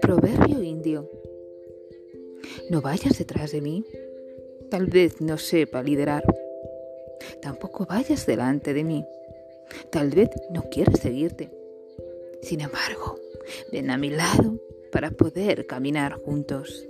Proverbio indio. No vayas detrás de mí. Tal vez no sepa liderar. Tampoco vayas delante de mí. Tal vez no quieras seguirte. Sin embargo, ven a mi lado para poder caminar juntos.